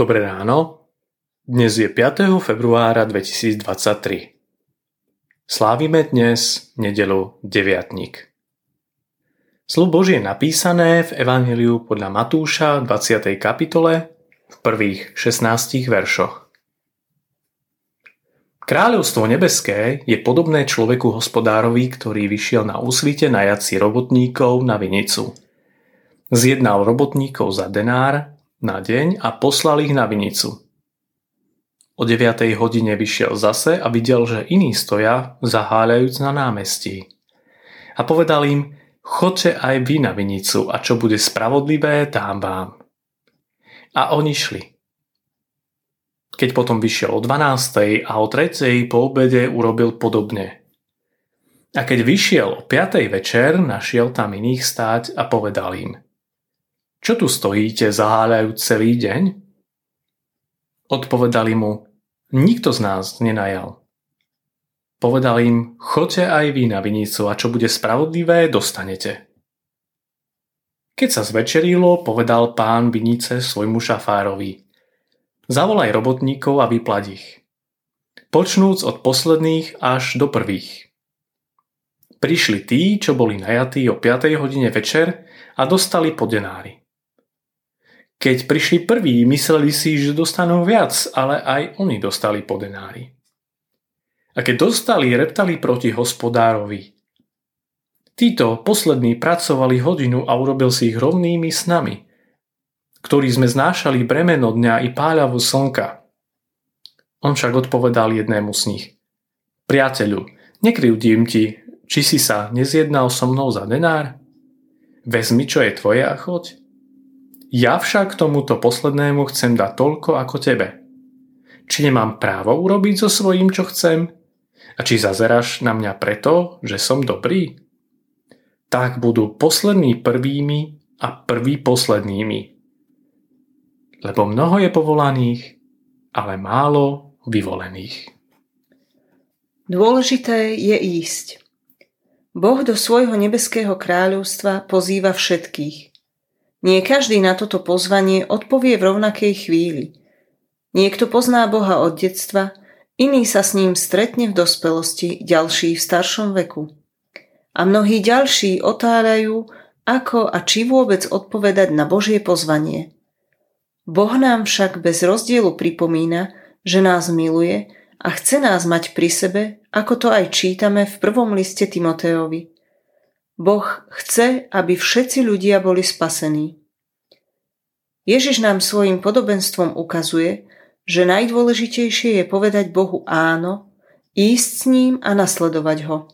Dobré ráno. Dnes je 5. februára 2023. Slávime dnes nedelu deviatník. Slov Božie je napísané v Evangeliu podľa Matúša 20. kapitole v prvých 16 veršoch. Kráľovstvo nebeské je podobné človeku hospodárovi, ktorý vyšiel na úsvite najať si robotníkov na vinicu. Zjednal robotníkov za denár na deň a poslal ich na vinicu. O 9. hodine vyšiel zase a videl, že iní stoja, zaháľajúc na námestí. A povedal im, chodte aj vy na vinicu a čo bude spravodlivé, dám vám. A oni šli. Keď potom vyšiel o 12. a o 3. po obede urobil podobne. A keď vyšiel o 5. večer, našiel tam iných stáť a povedal im – čo tu stojíte zaháľajúc celý deň? Odpovedali mu, nikto z nás nenajal. Povedal im, choďte aj vy na vinicu a čo bude spravodlivé, dostanete. Keď sa zvečerilo, povedal pán vinice svojmu šafárovi. Zavolaj robotníkov a vyplať ich. Počnúc od posledných až do prvých. Prišli tí, čo boli najatí o 5. hodine večer a dostali po denári. Keď prišli prví, mysleli si, že dostanú viac, ale aj oni dostali po denári. A keď dostali, reptali proti hospodárovi. Títo poslední pracovali hodinu a urobil si ich rovnými s nami, ktorí sme znášali bremeno dňa i páľavu slnka. On však odpovedal jednému z nich. Priateľu, nekryvdím ti, či si sa nezjednal so mnou za denár? Vezmi, čo je tvoje a choď. Ja však tomuto poslednému chcem dať toľko ako tebe. Či nemám právo urobiť so svojím, čo chcem? A či zazeráš na mňa preto, že som dobrý? Tak budú poslední prvými a prví poslednými. Lebo mnoho je povolaných, ale málo vyvolených. Dôležité je ísť. Boh do svojho nebeského kráľovstva pozýva všetkých. Nie každý na toto pozvanie odpovie v rovnakej chvíli. Niekto pozná Boha od detstva, iný sa s ním stretne v dospelosti, ďalší v staršom veku. A mnohí ďalší otáľajú, ako a či vôbec odpovedať na Božie pozvanie. Boh nám však bez rozdielu pripomína, že nás miluje a chce nás mať pri sebe, ako to aj čítame v prvom liste Timoteovi. Boh chce, aby všetci ľudia boli spasení. Ježiš nám svojim podobenstvom ukazuje, že najdôležitejšie je povedať Bohu áno, ísť s ním a nasledovať ho.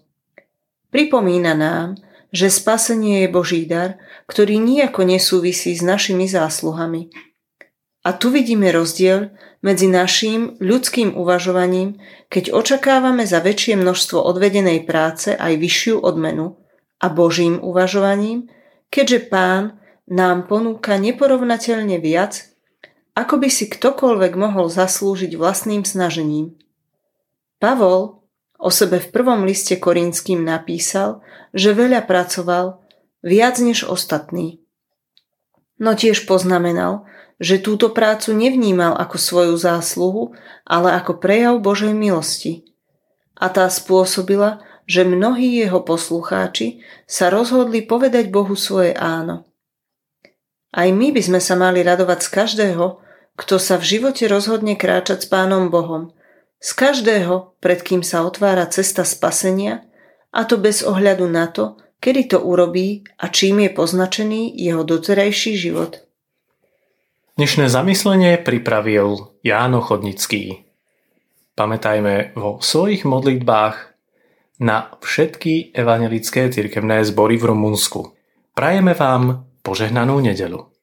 Pripomína nám, že spasenie je Boží dar, ktorý nijako nesúvisí s našimi zásluhami. A tu vidíme rozdiel medzi naším ľudským uvažovaním, keď očakávame za väčšie množstvo odvedenej práce aj vyššiu odmenu – a Božím uvažovaním, keďže Pán nám ponúka neporovnateľne viac, ako by si ktokoľvek mohol zaslúžiť vlastným snažením. Pavol o sebe v prvom liste Korinským napísal, že veľa pracoval, viac než ostatní. No tiež poznamenal, že túto prácu nevnímal ako svoju zásluhu, ale ako prejav Božej milosti. A tá spôsobila, že mnohí jeho poslucháči sa rozhodli povedať Bohu svoje áno. Aj my by sme sa mali radovať z každého, kto sa v živote rozhodne kráčať s Pánom Bohom. Z každého, pred kým sa otvára cesta spasenia, a to bez ohľadu na to, kedy to urobí a čím je poznačený jeho doterajší život. Dnešné zamyslenie pripravil Jáno Chodnický. Pamätajme vo svojich modlitbách na všetky evangelické cirkevné zbory v Rumunsku. Prajeme vám požehnanú nedelu.